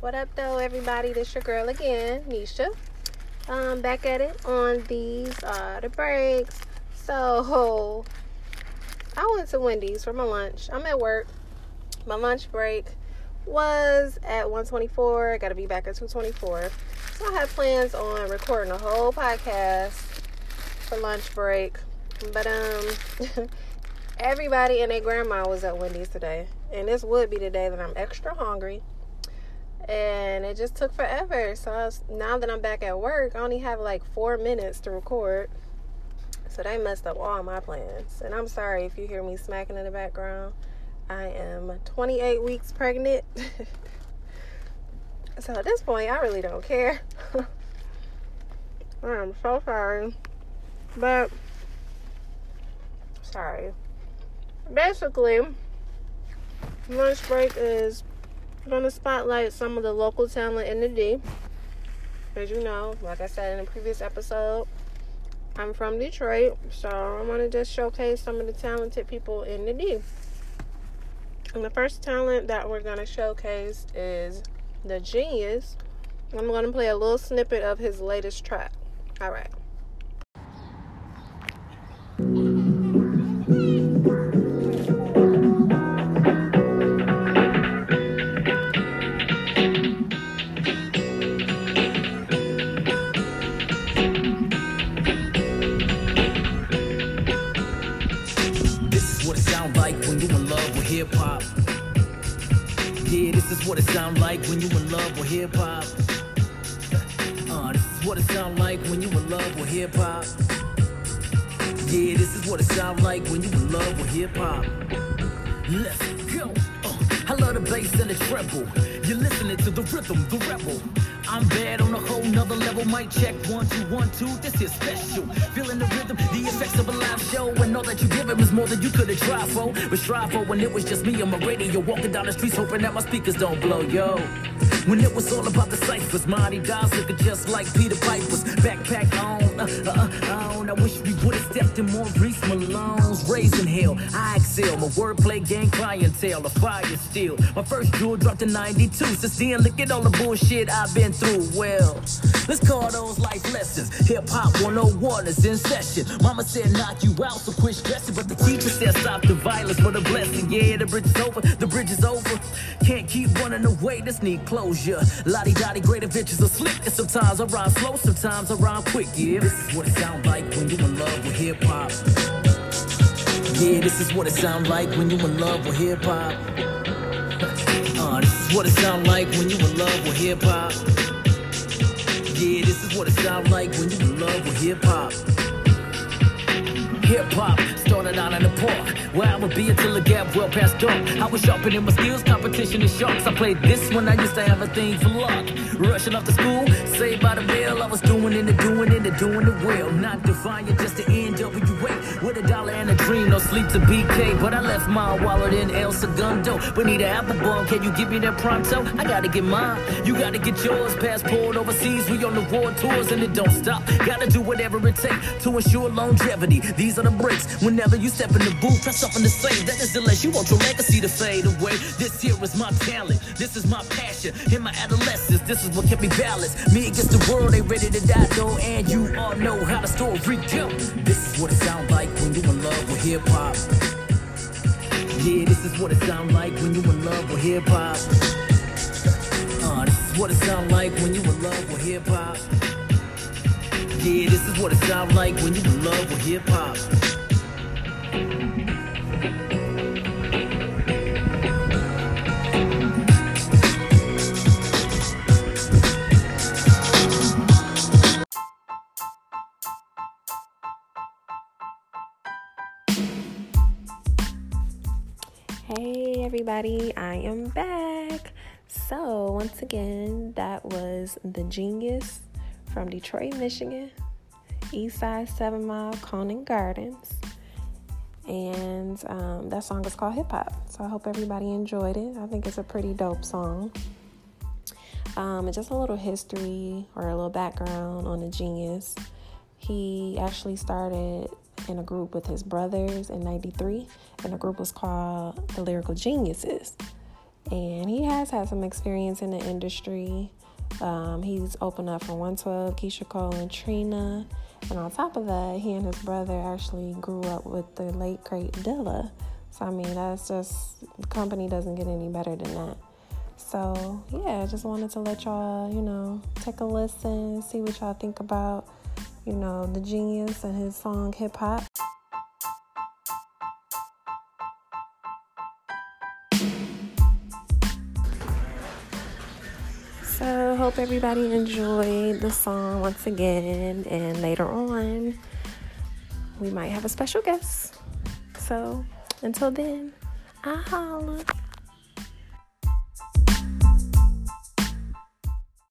What up, though, everybody? This your girl again, Nisha. Um, back at it on these uh the breaks. So I went to Wendy's for my lunch. I'm at work. My lunch break was at 1:24. I gotta be back at 224. So I had plans on recording a whole podcast for lunch break. But um everybody and their grandma was at Wendy's today. And this would be the day that I'm extra hungry and it just took forever. So was, now that I'm back at work, I only have like four minutes to record. So they messed up all my plans. And I'm sorry if you hear me smacking in the background. I am 28 weeks pregnant. so at this point, I really don't care. I'm so sorry. But, sorry. Basically, lunch break is going to spotlight some of the local talent in the D. As you know, like I said in the previous episode, I'm from Detroit, so I want to just showcase some of the talented people in the D. And the first talent that we're going to showcase is the genius. I'm going to play a little snippet of his latest track. All right. Hip hop. Yeah, this is what it sound like when you in love with hip hop. Uh, this is what it sound like when you in love with hip hop. Yeah, this is what it sound like when you in love with hip hop. Let's go. Uh, I love the bass and the treble. You're listening to the rhythm, the rebel. I'm bad on a whole nother level. Mic check one, two, one, two. This is special. Feeling the rhythm, the effects of a live show. And all that you give him is more than you could have tried for. But strive for when it was just me on my radio. Walking down the streets hoping that my speakers don't blow, yo. When it was all about the ciphers, my Adidas looking just like Peter Piper's. Backpack on, uh, uh, on. I wish we would've stepped in more Reese Malone's. Raising hell, I excel. My wordplay gang clientele, the fire still. My first jewel dropped in 92. Since then, look at all the bullshit I've been through. Well, let's call those life lessons. Hip hop 101 is in session. Mama said knock you out, so quit stressing. But the teacher said stop the violence for the blessing. Yeah, the bridge is over, the bridge is over. Can't keep running away, this need closure. Lottie dottie, great adventures are slick. And sometimes I rhyme slow, sometimes I rhyme quick. Yeah, this is what it sound like when you in love with hip hop. Yeah, this is what it sound like when you in love with hip hop. Uh, this is what it sound like when you in love with hip hop. Yeah, this is what it sound like when you in love with hip hop. Hip hop started out in the park where I would be until the gap well past dark. I was sharpening my skills, competition is sharks. I played this when I used to have a thing for luck. Rushing off to school, saved by the bell. I was doing it doing it doing it well. Not defiant, just the NWA with a dollar and a dream. No sleep to BK, but I left my wallet in El Segundo. Bonita Applebum, can you give me that pronto? I gotta get mine, you gotta get yours. Passport overseas, we on the world tours and it don't stop. Gotta do whatever it takes to ensure longevity. These the breaks. Whenever you step in the booth, try something to say. That is unless you want your legacy to fade away. This here is my talent. This is my passion. In my adolescence, this is what kept me balanced. Me against the world, they ready to die though. And you all know how the story go. This is what it sounds like when you in love with hip hop. Yeah, this is what it sounds like when you in love with hip hop. Uh, this is what it sounds like when you in love with hip hop. Yeah, this is what it sounds like when you in love with hip hop. Hey everybody, I am back. So, once again, that was The Genius from Detroit, Michigan, Eastside 7 Mile, Conant Gardens. And um, that song is called Hip Hop. So, I hope everybody enjoyed it. I think it's a pretty dope song. Um, just a little history or a little background on The Genius. He actually started in a group with his brothers in 93 and the group was called the lyrical geniuses and he has had some experience in the industry. Um, he's opened up for 112, Keyshia Cole, and Trina. And on top of that, he and his brother actually grew up with the late great Dilla. So I mean, that's just company doesn't get any better than that. So yeah, I just wanted to let y'all, you know, take a listen, see what y'all think about, you know, the genius and his song Hip Hop. So hope everybody enjoyed the song once again, and later on we might have a special guest. So until then, I holla.